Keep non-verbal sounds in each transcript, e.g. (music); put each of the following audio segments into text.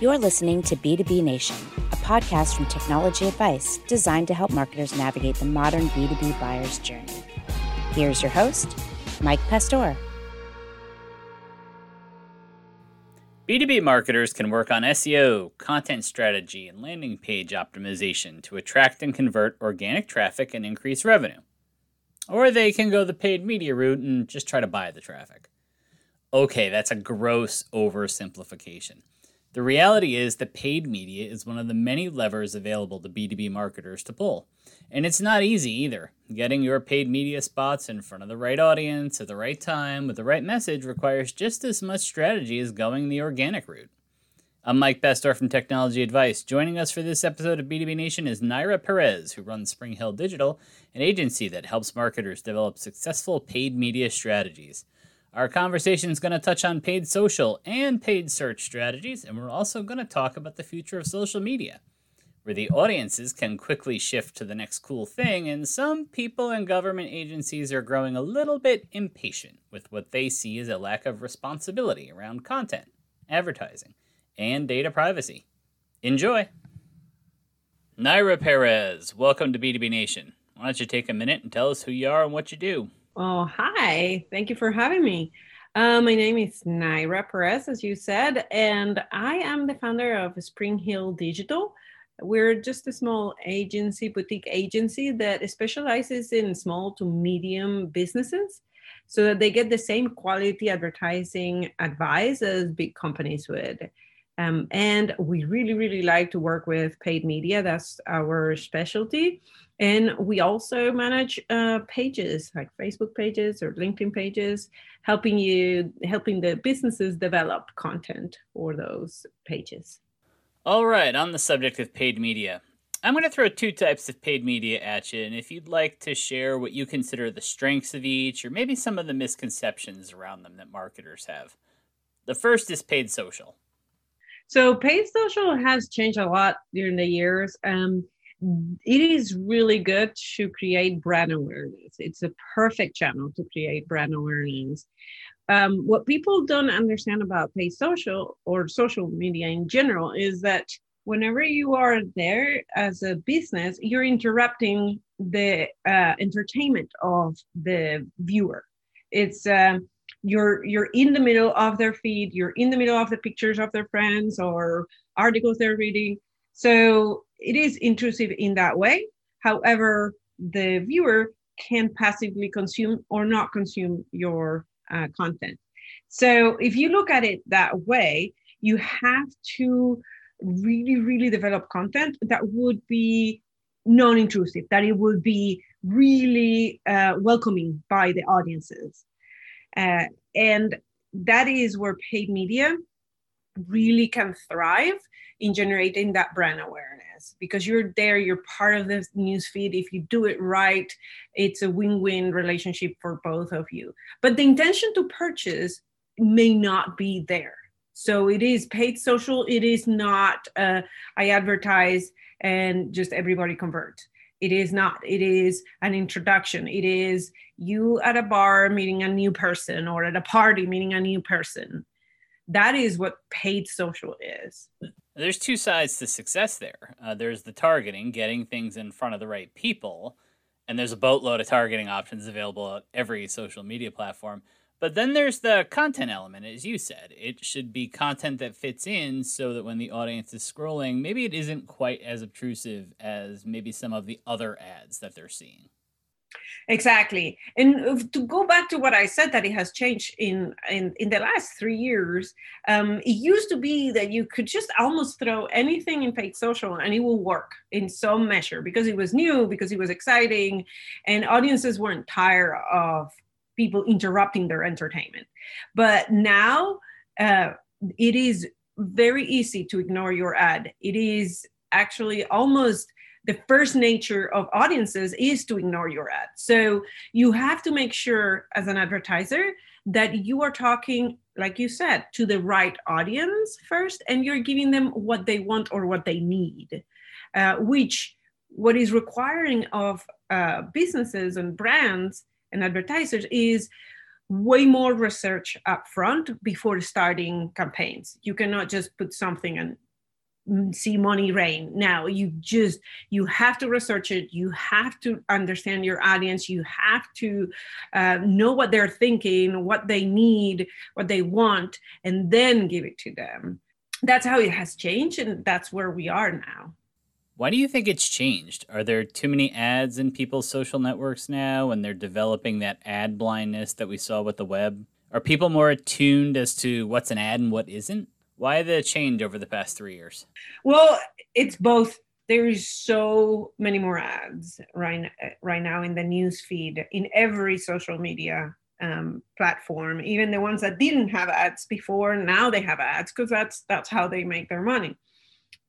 You're listening to B2B Nation, a podcast from Technology Advice designed to help marketers navigate the modern B2B buyer's journey. Here's your host, Mike Pastor. B2B marketers can work on SEO, content strategy, and landing page optimization to attract and convert organic traffic and increase revenue. Or they can go the paid media route and just try to buy the traffic. Okay, that's a gross oversimplification. The reality is that paid media is one of the many levers available to B2B marketers to pull. And it's not easy either. Getting your paid media spots in front of the right audience at the right time with the right message requires just as much strategy as going the organic route. I'm Mike Pastor from Technology Advice. Joining us for this episode of B2B Nation is Naira Perez, who runs Spring Hill Digital, an agency that helps marketers develop successful paid media strategies. Our conversation is going to touch on paid social and paid search strategies, and we're also going to talk about the future of social media, where the audiences can quickly shift to the next cool thing, and some people and government agencies are growing a little bit impatient with what they see as a lack of responsibility around content, advertising, and data privacy. Enjoy! Naira Perez, welcome to B2B Nation. Why don't you take a minute and tell us who you are and what you do? Oh, hi. Thank you for having me. Uh, my name is Naira Perez, as you said, and I am the founder of Spring Hill Digital. We're just a small agency, boutique agency that specializes in small to medium businesses so that they get the same quality advertising advice as big companies would. Um, and we really, really like to work with paid media. That's our specialty. And we also manage uh, pages like Facebook pages or LinkedIn pages, helping you, helping the businesses develop content for those pages. All right, on the subject of paid media, I'm going to throw two types of paid media at you. And if you'd like to share what you consider the strengths of each, or maybe some of the misconceptions around them that marketers have. The first is paid social. So, paid social has changed a lot during the years. Um, it is really good to create brand awareness. It's a perfect channel to create brand awareness. Um, what people don't understand about paid social or social media in general is that whenever you are there as a business, you're interrupting the uh, entertainment of the viewer. It's uh, you're you're in the middle of their feed. You're in the middle of the pictures of their friends or articles they're reading. So it is intrusive in that way. However, the viewer can passively consume or not consume your uh, content. So if you look at it that way, you have to really, really develop content that would be non intrusive, that it would be really uh, welcoming by the audiences. Uh, and that is where paid media really can thrive in generating that brand awareness because you're there, you're part of the newsfeed. If you do it right, it's a win win relationship for both of you. But the intention to purchase may not be there. So it is paid social, it is not uh, I advertise and just everybody converts. It is not. It is an introduction. It is you at a bar meeting a new person or at a party meeting a new person that is what paid social is. There's two sides to success there. Uh, there's the targeting, getting things in front of the right people, and there's a boatload of targeting options available at every social media platform. But then there's the content element, as you said. It should be content that fits in so that when the audience is scrolling, maybe it isn't quite as obtrusive as maybe some of the other ads that they're seeing. Exactly. And to go back to what I said, that it has changed in in, in the last three years. Um, it used to be that you could just almost throw anything in paid social and it will work in some measure because it was new, because it was exciting, and audiences weren't tired of people interrupting their entertainment. But now uh, it is very easy to ignore your ad. It is actually almost the first nature of audiences is to ignore your ad. So you have to make sure as an advertiser that you are talking, like you said, to the right audience first, and you're giving them what they want or what they need, uh, which what is requiring of uh, businesses and brands and advertisers is way more research up front before starting campaigns. You cannot just put something and see money rain. Now you just you have to research it. You have to understand your audience. You have to uh, know what they're thinking what they need what they want and then give it to them. That's how it has changed and that's where we are now why do you think it's changed are there too many ads in people's social networks now and they're developing that ad blindness that we saw with the web are people more attuned as to what's an ad and what isn't why the change over the past three years? Well, it's both. There is so many more ads right right now in the news feed in every social media um, platform. Even the ones that didn't have ads before, now they have ads because that's that's how they make their money.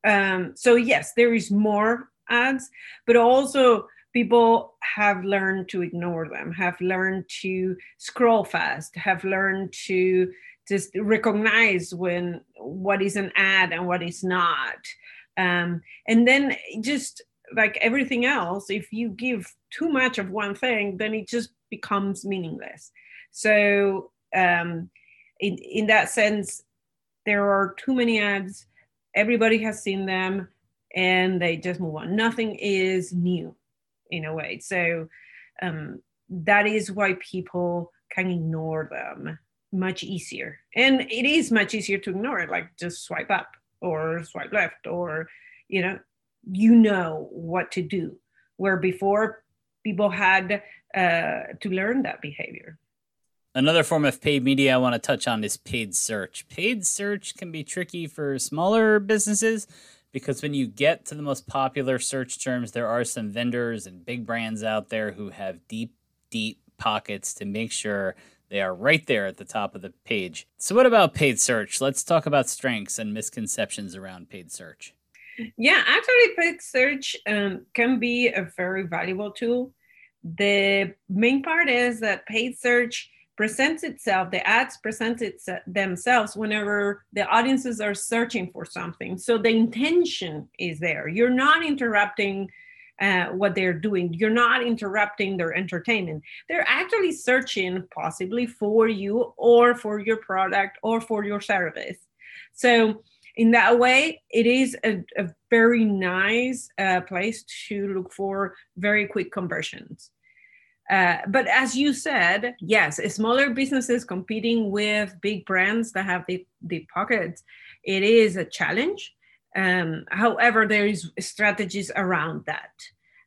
Um, so yes, there is more ads, but also people have learned to ignore them, have learned to scroll fast, have learned to just recognize when what is an ad and what is not. Um, and then just like everything else if you give too much of one thing then it just becomes meaningless. So um, in, in that sense there are too many ads everybody has seen them and they just move on nothing is new in a way so um, that is why people can ignore them much easier. And it is much easier to ignore it, like just swipe up or swipe left, or, you know, you know what to do. Where before people had uh, to learn that behavior. Another form of paid media I want to touch on is paid search. Paid search can be tricky for smaller businesses because when you get to the most popular search terms, there are some vendors and big brands out there who have deep, deep pockets to make sure they are right there at the top of the page. So, what about paid search? Let's talk about strengths and misconceptions around paid search. Yeah, actually, paid search um, can be a very valuable tool. The main part is that paid search presents itself, the ads present it themselves whenever the audiences are searching for something. So the intention is there. You're not interrupting uh, what they're doing. You're not interrupting their entertainment. They're actually searching possibly for you or for your product or for your service. So, in that way, it is a, a very nice uh, place to look for very quick conversions. Uh, but as you said, yes, smaller businesses competing with big brands that have the, the pockets, it is a challenge. Um, however, there is strategies around that.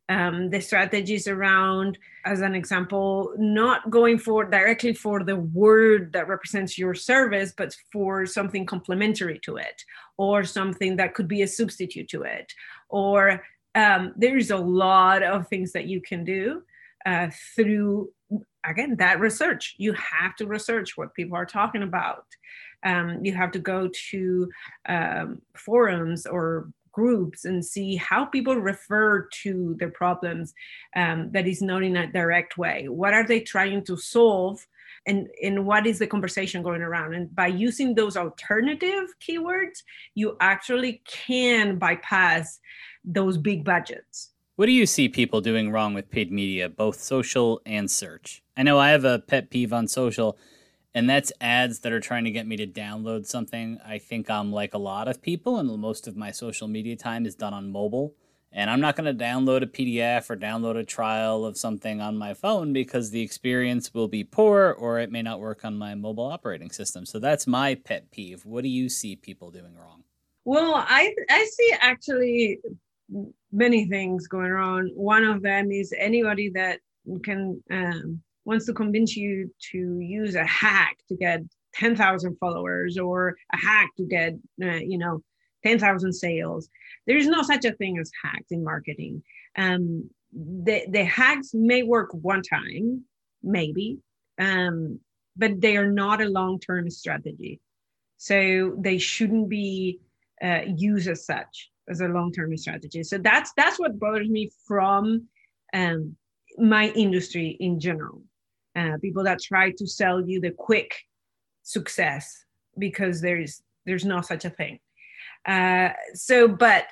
Um, the strategies around, as an example, not going for directly for the word that represents your service, but for something complementary to it, or something that could be a substitute to it, or um, there is a lot of things that you can do uh, through again that research. You have to research what people are talking about um, you have to go to um, forums or groups and see how people refer to their problems um, that is not in a direct way. What are they trying to solve? And, and what is the conversation going around? And by using those alternative keywords, you actually can bypass those big budgets. What do you see people doing wrong with paid media, both social and search? I know I have a pet peeve on social and that's ads that are trying to get me to download something. I think I'm like a lot of people, and most of my social media time is done on mobile. And I'm not going to download a PDF or download a trial of something on my phone because the experience will be poor or it may not work on my mobile operating system. So that's my pet peeve. What do you see people doing wrong? Well, I I see actually many things going wrong. One of them is anybody that can um, wants to convince you to use a hack to get 10,000 followers or a hack to get, uh, you know, 10,000 sales. There's no such a thing as hacks in marketing. Um, the, the hacks may work one time, maybe, um, but they are not a long term strategy. So they shouldn't be uh, used as such as a long term strategy. So that's that's what bothers me from um, my industry in general uh, people that try to sell you the quick success because there's there's no such a thing uh, so but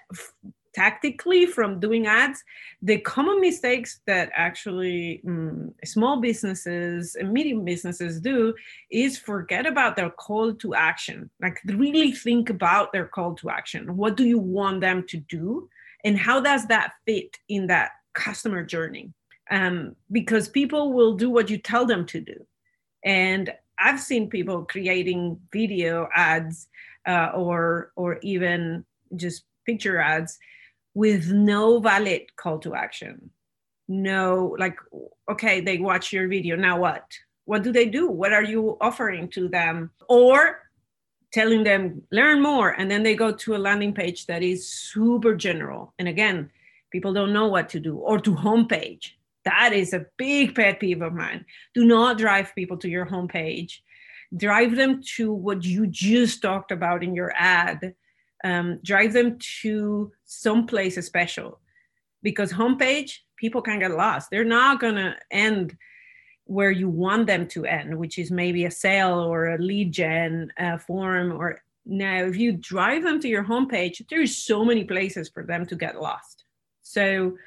tactically from doing ads. The common mistakes that actually um, small businesses and medium businesses do is forget about their call to action. Like really think about their call to action. What do you want them to do? And how does that fit in that customer journey? Um, because people will do what you tell them to do. And i've seen people creating video ads uh, or or even just picture ads with no valid call to action. No like okay they watch your video now what? What do they do? What are you offering to them? Or telling them learn more and then they go to a landing page that is super general. And again people don't know what to do. Or to homepage. That is a big pet peeve of mine. Do not drive people to your homepage. Drive them to what you just talked about in your ad um, drive them to some place special. Because homepage people can get lost. They're not going to end where you want them to end which is maybe a sale or a lead gen uh, form or now if you drive them to your homepage there's so many places for them to get lost. So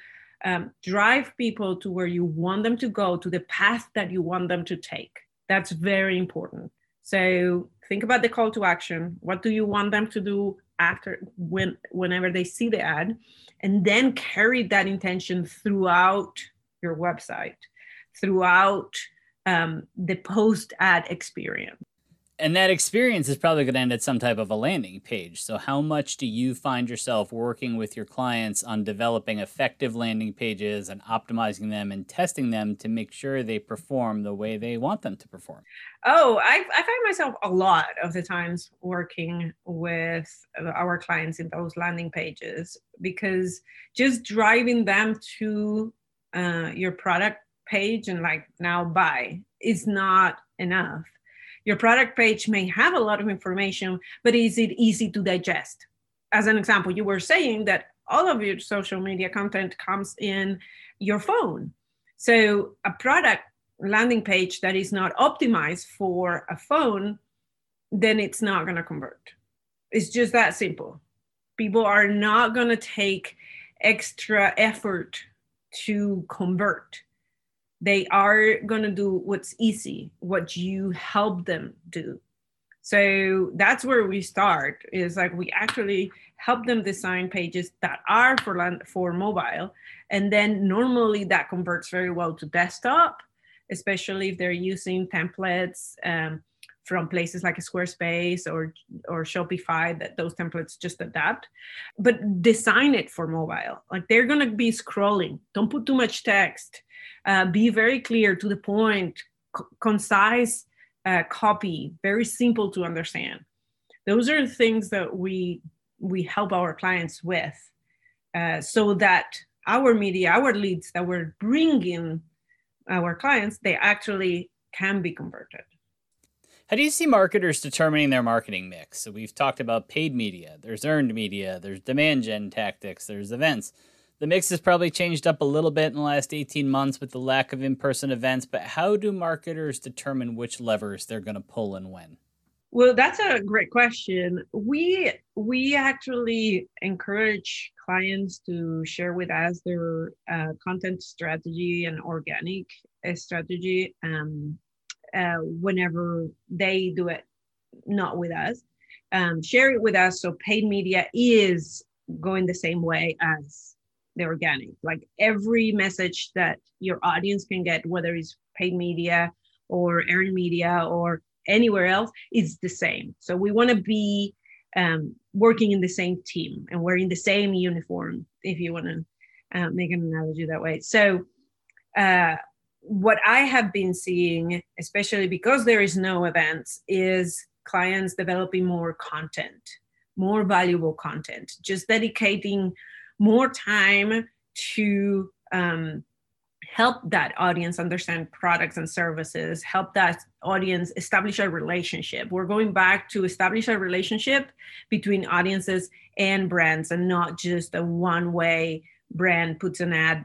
um, drive people to where you want them to go to the path that you want them to take. That's very important. So think about the call to action. What do you want them to do after when whenever they see the ad and then carry that intention throughout your website throughout um, the post ad experience and that experience is probably going to end at some type of a landing page. So, how much do you find yourself working with your clients on developing effective landing pages and optimizing them and testing them to make sure they perform the way they want them to perform? Oh, I, I find myself a lot of the times working with our clients in those landing pages because just driving them to uh, your product page and like now buy is not enough your product page may have a lot of information, but is it easy to digest? As an example, you were saying that all of your social media content comes in your phone. So a product landing page that is not optimized for a phone, then it's not going to convert. It's just that simple. People are not going to take extra effort to convert they are going to do what's easy what you help them do. So that's where we start is like we actually help them design pages that are for land, for mobile and then normally that converts very well to desktop especially if they're using templates um, from places like Squarespace or or Shopify that those templates just adapt. But design it for mobile. Like they're going to be scrolling. Don't put too much text uh, be very clear to the point c- concise uh, copy very simple to understand those are things that we we help our clients with uh, so that our media our leads that we're bringing our clients they actually can be converted how do you see marketers determining their marketing mix? So we've talked about paid media, there's earned media, there's demand gen tactics, there's events. The mix has probably changed up a little bit in the last 18 months with the lack of in person events, but how do marketers determine which levers they're going to pull and when? Well, that's a great question. We we actually encourage clients to share with us their uh, content strategy and organic uh, strategy. Um, uh, whenever they do it not with us. Um, share it with us. So paid media is going the same way as the organic. Like every message that your audience can get, whether it's paid media or earned media or anywhere else, is the same. So we want to be um, working in the same team and wearing the same uniform, if you want to uh, make an analogy that way. So uh, what I have been seeing, especially because there is no events, is clients developing more content, more valuable content, just dedicating more time to um, help that audience understand products and services, help that audience establish a relationship. We're going back to establish a relationship between audiences and brands and not just a one way brand puts an ad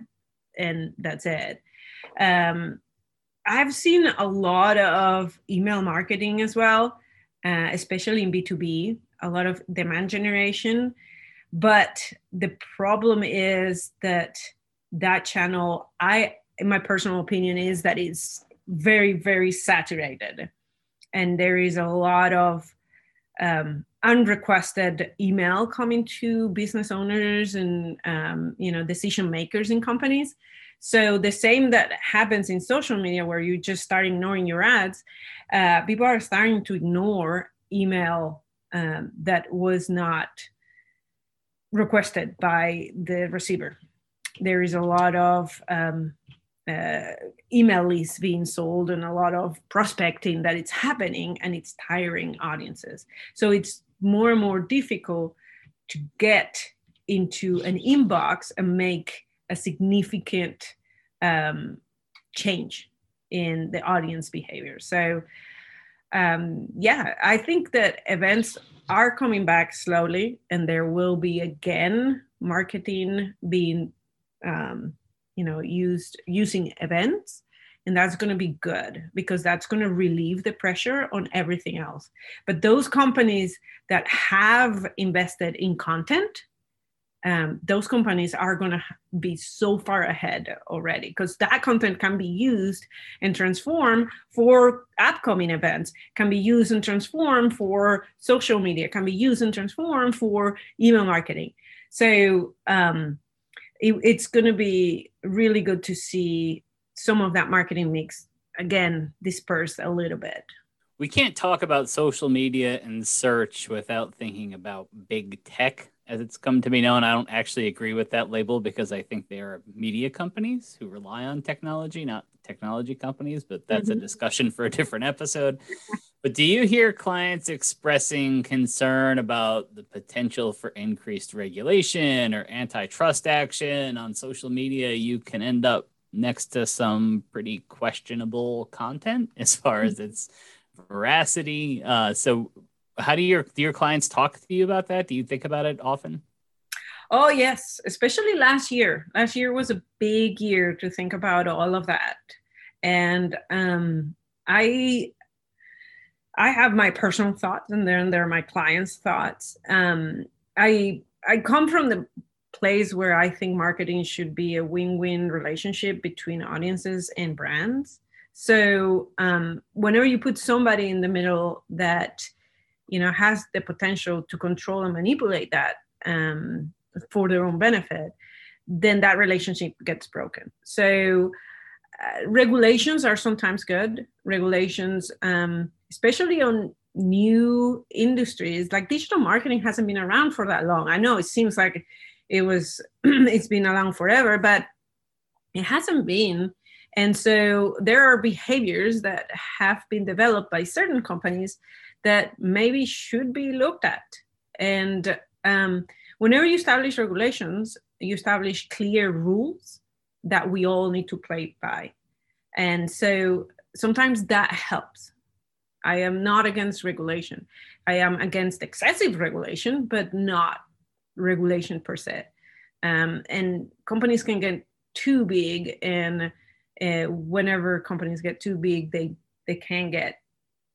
and that's it um, I've seen a lot of email marketing as well, uh, especially in B2B, a lot of demand generation. But the problem is that that channel i in my personal opinion is that it's very very saturated. And there is a lot of um, unrequested email coming to business owners and um, you know decision makers in companies. So the same that happens in social media where you just start ignoring your ads uh, people are starting to ignore email um, that was not requested by the receiver. There is a lot of um, uh, email lists being sold and a lot of prospecting that it's happening and it's tiring audiences. So it's more and more difficult to get into an inbox and make a significant um, change in the audience behavior. So um, yeah i think that events are coming back slowly and there will be again marketing being um, you know used using events and that's going to be good because that's going to relieve the pressure on everything else. But those companies that have invested in content um, those companies are going to be so far ahead already because that content can be used and transform for upcoming events can be used and transform for social media can be used and transform for email marketing so um, it, it's going to be really good to see some of that marketing mix again dispersed a little bit. We can't talk about social media and search without thinking about big tech as it's come to be known. I don't actually agree with that label because I think they are media companies who rely on technology, not technology companies, but that's mm-hmm. a discussion for a different episode. But do you hear clients expressing concern about the potential for increased regulation or antitrust action on social media? You can end up next to some pretty questionable content as far as its veracity. Uh, so, how do your do your clients talk to you about that? Do you think about it often? Oh yes, especially last year. Last year was a big year to think about all of that, and um, I I have my personal thoughts, and then there are my clients' thoughts. Um, I I come from the place where I think marketing should be a win-win relationship between audiences and brands. So um, whenever you put somebody in the middle that you know has the potential to control and manipulate that um, for their own benefit, then that relationship gets broken. So uh, regulations are sometimes good. Regulations, um, especially on new industries, like digital marketing hasn't been around for that long. I know it seems like it was (clears throat) it's been around forever, but it hasn't been. And so there are behaviors that have been developed by certain companies that maybe should be looked at. And um, whenever you establish regulations, you establish clear rules that we all need to play by. And so sometimes that helps. I am not against regulation. I am against excessive regulation, but not regulation per se. Um, and companies can get too big, and uh, whenever companies get too big, they they can get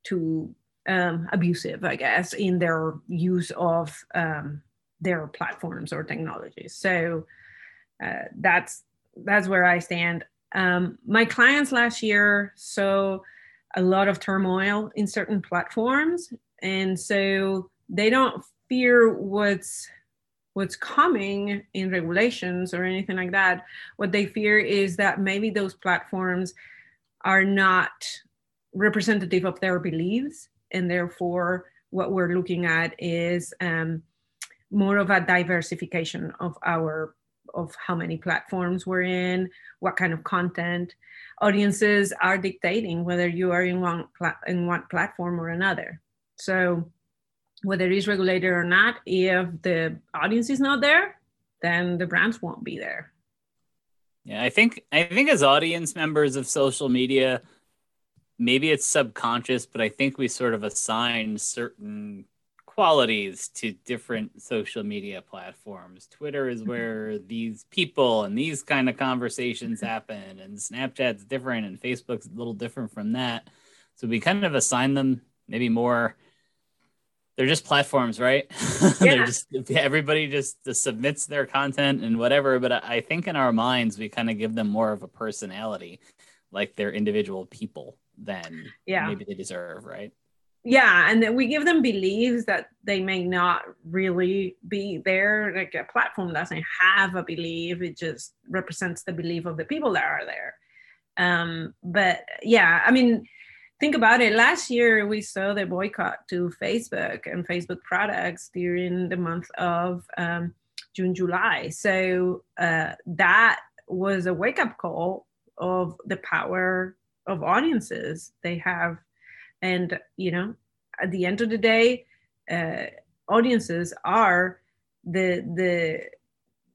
too um, abusive, I guess, in their use of um, their platforms or technologies. So uh, that's that's where I stand. Um, my clients last year saw a lot of turmoil in certain platforms, and so they don't fear what's what's coming in regulations or anything like that. What they fear is that maybe those platforms are not representative of their beliefs, and therefore, what we're looking at is um, more of a diversification of our of how many platforms we're in, what kind of content. Audiences are dictating whether you are in one pla- in one platform or another. So whether it is regulated or not, if the audience is not there, then the brands won't be there. Yeah, I think I think as audience members of social media, maybe it's subconscious, but I think we sort of assign certain qualities to different social media platforms. Twitter is mm-hmm. where these people and these kind of conversations mm-hmm. happen, and Snapchat's different, and Facebook's a little different from that. So we kind of assign them maybe more they're just platforms, right? (laughs) Yeah. they're just everybody just, just, submits their content and whatever. But I think in our minds we kind of give them more of a personality, like they're individual people than yeah. maybe they deserve, right? Yeah, and then we give them beliefs that they may not really be there. Like a platform doesn't have a belief; it just represents the belief of the people that are there. Um, but yeah, I mean, think about it. Last year, we saw the boycott to Facebook and Facebook products during the month of um, June, July. So uh, that was a wake up call of the power of audiences they have. And, you know, at the end of the day, uh, audiences are the, the,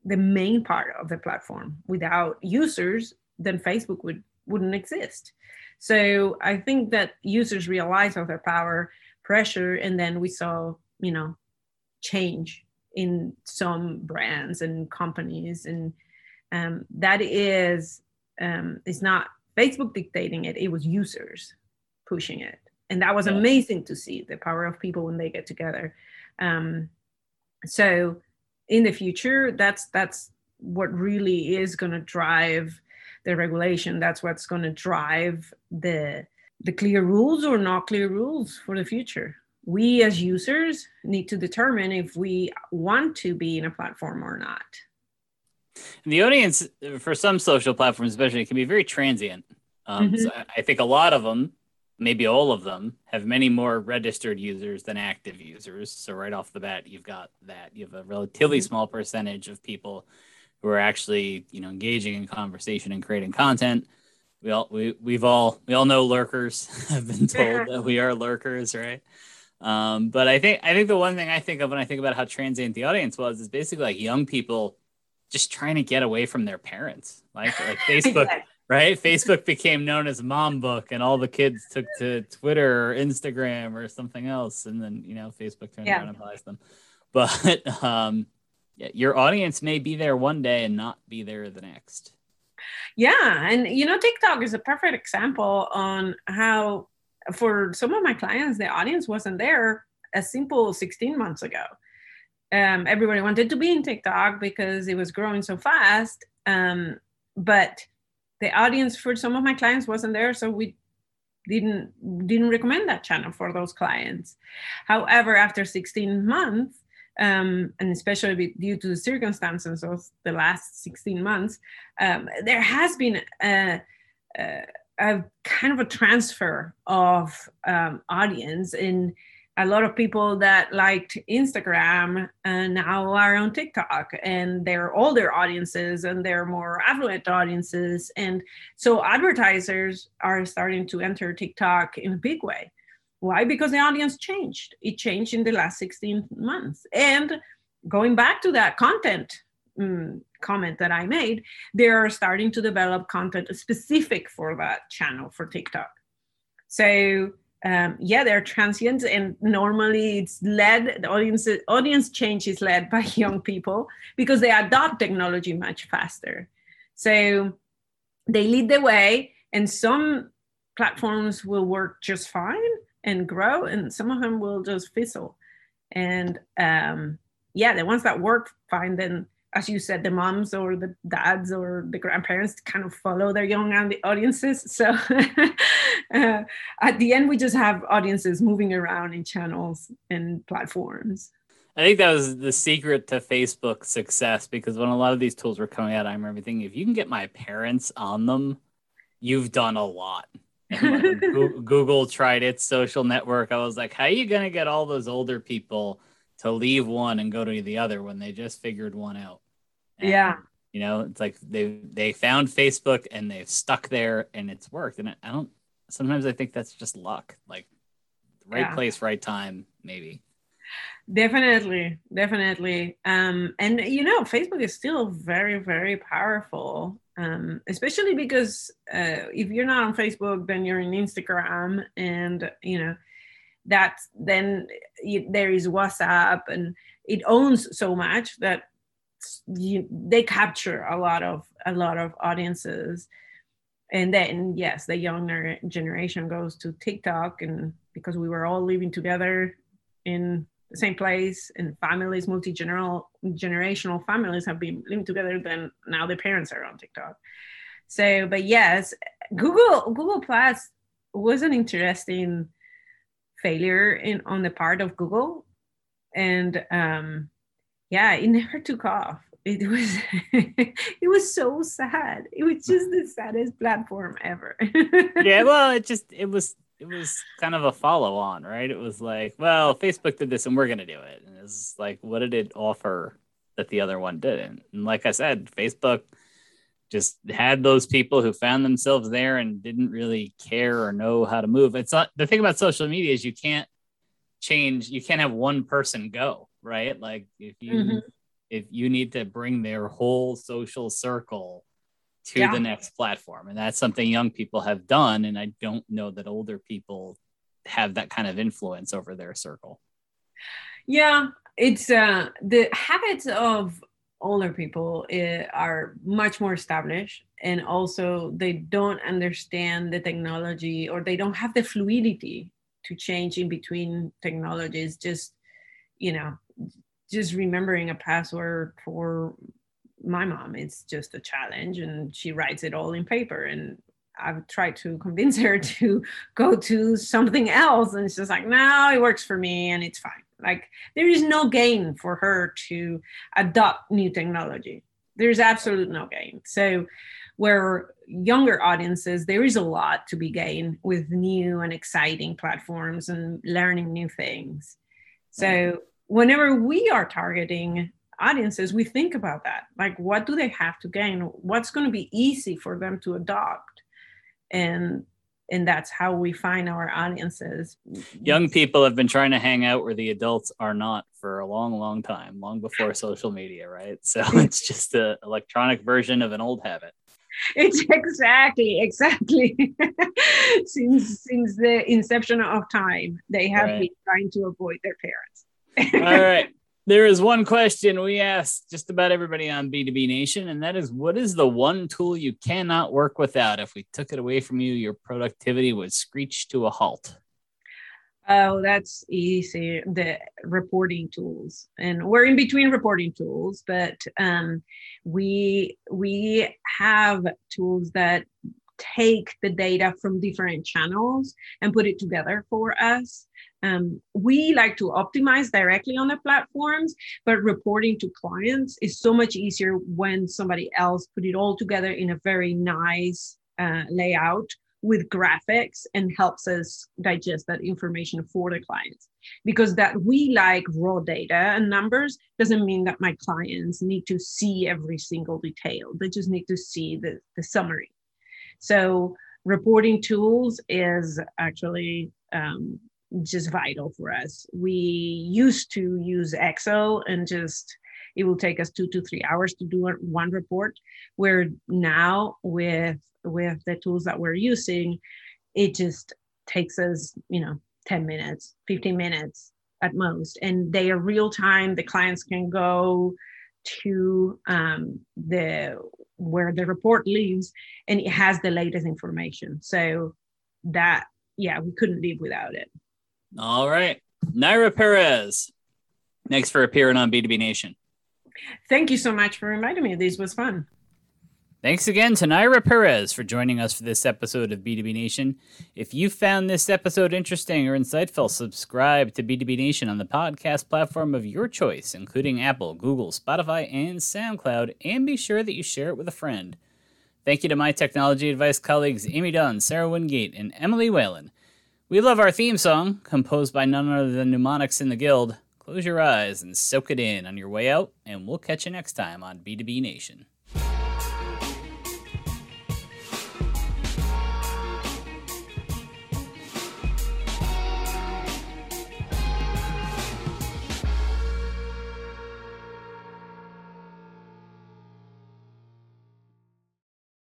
the main part of the platform. Without users, then Facebook would, wouldn't exist. So I think that users realize of their power pressure, and then we saw, you know, change in some brands and companies, and um, that is um, it's not Facebook dictating it; it was users pushing it, and that was amazing to see the power of people when they get together. Um, so in the future, that's that's what really is going to drive the regulation. That's what's going to drive the the clear rules or not clear rules for the future. We as users need to determine if we want to be in a platform or not the audience for some social platforms especially can be very transient. Um, mm-hmm. so i think a lot of them maybe all of them have many more registered users than active users. So right off the bat you've got that. You have a relatively mm-hmm. small percentage of people who are actually you know engaging in conversation and creating content. We all we, we've all we all know lurkers (laughs) have been (laughs) told that we are lurkers right? Um, but i think i think the one thing i think of when i think about how transient the audience was is basically like young people just trying to get away from their parents like like (laughs) facebook right facebook became known as mom book and all the kids took to twitter or instagram or something else and then you know facebook turned yeah. around and buys them (laughs) but um your audience may be there one day and not be there the next. Yeah, and you know TikTok is a perfect example on how for some of my clients the audience wasn't there a simple 16 months ago. Um, everybody wanted to be in TikTok because it was growing so fast, um, but the audience for some of my clients wasn't there, so we didn't didn't recommend that channel for those clients. However, after 16 months, um, and especially due to the circumstances of the last 16 months, um, there has been a, a, a, kind of a transfer of um, audience in a lot of people that liked Instagram and now are on TikTok and they're older audiences and they're more affluent audiences. And so advertisers are starting to enter TikTok in a big way. Why? Because the audience changed. It changed in the last 16 months. And going back to that content um, comment that I made, they are starting to develop content specific for that channel for TikTok. So um, yeah, they're transient, and normally it's led the audience audience change is led by (laughs) young people because they adopt technology much faster. So they lead the way, and some platforms will work just fine, and grow and some of them will just fizzle and um yeah the ones that work fine then as you said the moms or the dads or the grandparents kind of follow their young audiences so (laughs) uh, at the end we just have audiences moving around in channels and platforms I think that was the secret to Facebook success because when a lot of these tools were coming out, I remember thinking, if you can get my parents on them, you've done a lot. (laughs) Google tried its social network. I was like, how are you going to get all those older people to leave one and go to the other when they just figured one out? And, yeah. You know, it's like they they found Facebook and they've stuck there and it's worked. And I don't. Sometimes I think that's just luck. Like, right yeah. place, right time, maybe. Definitely, definitely. Um, and you know, Facebook is still very, very powerful um, especially because uh, if you're not on Facebook, then you're in Instagram, and you know that then you, there is WhatsApp, and it owns so much that you, they capture a lot of a lot of audiences. And then yes, the younger generation goes to TikTok, and because we were all living together in the same place and families multi-generational generational families have been living together then now the parents are on tiktok so but yes google google plus was an interesting failure in on the part of google and um yeah it (laughs) never took off it was (laughs) it was so sad it was just the saddest platform ever (laughs) yeah well it just it was it was kind of a follow on, right? It was like, well, Facebook did this and we're going to do it. And it's like, what did it offer that the other one didn't? And like I said, Facebook just had those people who found themselves there and didn't really care or know how to move. It's not the thing about social media is you can't change, you can't have one person go, right? Like if you mm-hmm. if you need to bring their whole social circle to yeah. the next platform. And that's something young people have done. And I don't know that older people have that kind of influence over their circle. Yeah, it's uh, the habits of older people uh, are much more established and also they don't understand the technology or they don't have the fluidity to change in between technologies just you know just remembering a password for my mom it's just a challenge and she writes it all in paper and I've tried to convince her (laughs) to go to something else and she's like no it works for me and it's fine like there is no gain for her to adopt new technology there's absolute no gain so where younger audiences there is a lot to be gained with new and exciting platforms and learning new things so mm-hmm. whenever we are targeting audiences, we think about that. Like, what do they have to gain? What's going to be easy for them to adopt? And and that's how we find our audiences. Young people have been trying to hang out where the adults are not for a long, long time, long before social media, right? (laughs) So it's just an electronic version of an old habit. It's (laughs) exactly, exactly. (laughs) since since the inception of time, they have right. been trying to avoid their parents. All right. There is one question we ask just about everybody on B2B Nation, and that is what is the one tool you cannot work without? If we took it away from you, your productivity would screech to a halt. Oh, that's easy. The reporting tools, and we're in between reporting tools, but um, we we have tools that take the data from different channels and put it together for us. Um, we like to optimize directly on the platforms, but reporting to clients is so much easier when somebody else put it all together in a very nice uh, layout with graphics and helps us digest that information for the clients. Because that we like raw data and numbers doesn't mean that my clients need to see every single detail. They just need to see the, the summary. So reporting tools is actually um, just vital for us. We used to use Excel and just it will take us two to three hours to do one report. Where now with with the tools that we're using, it just takes us you know 10 minutes, 15 minutes at most, and they are real time. The clients can go to um, the where the report lives and it has the latest information so that yeah we couldn't live without it all right naira perez thanks for appearing on b2b nation thank you so much for inviting me this was fun Thanks again to Naira Perez for joining us for this episode of B2B Nation. If you found this episode interesting or insightful, subscribe to B2B Nation on the podcast platform of your choice, including Apple, Google, Spotify, and SoundCloud, and be sure that you share it with a friend. Thank you to my technology advice colleagues Amy Dunn, Sarah Wingate, and Emily Whalen. We love our theme song, composed by none other than Mnemonics in the Guild. Close your eyes and soak it in on your way out, and we'll catch you next time on B2B Nation.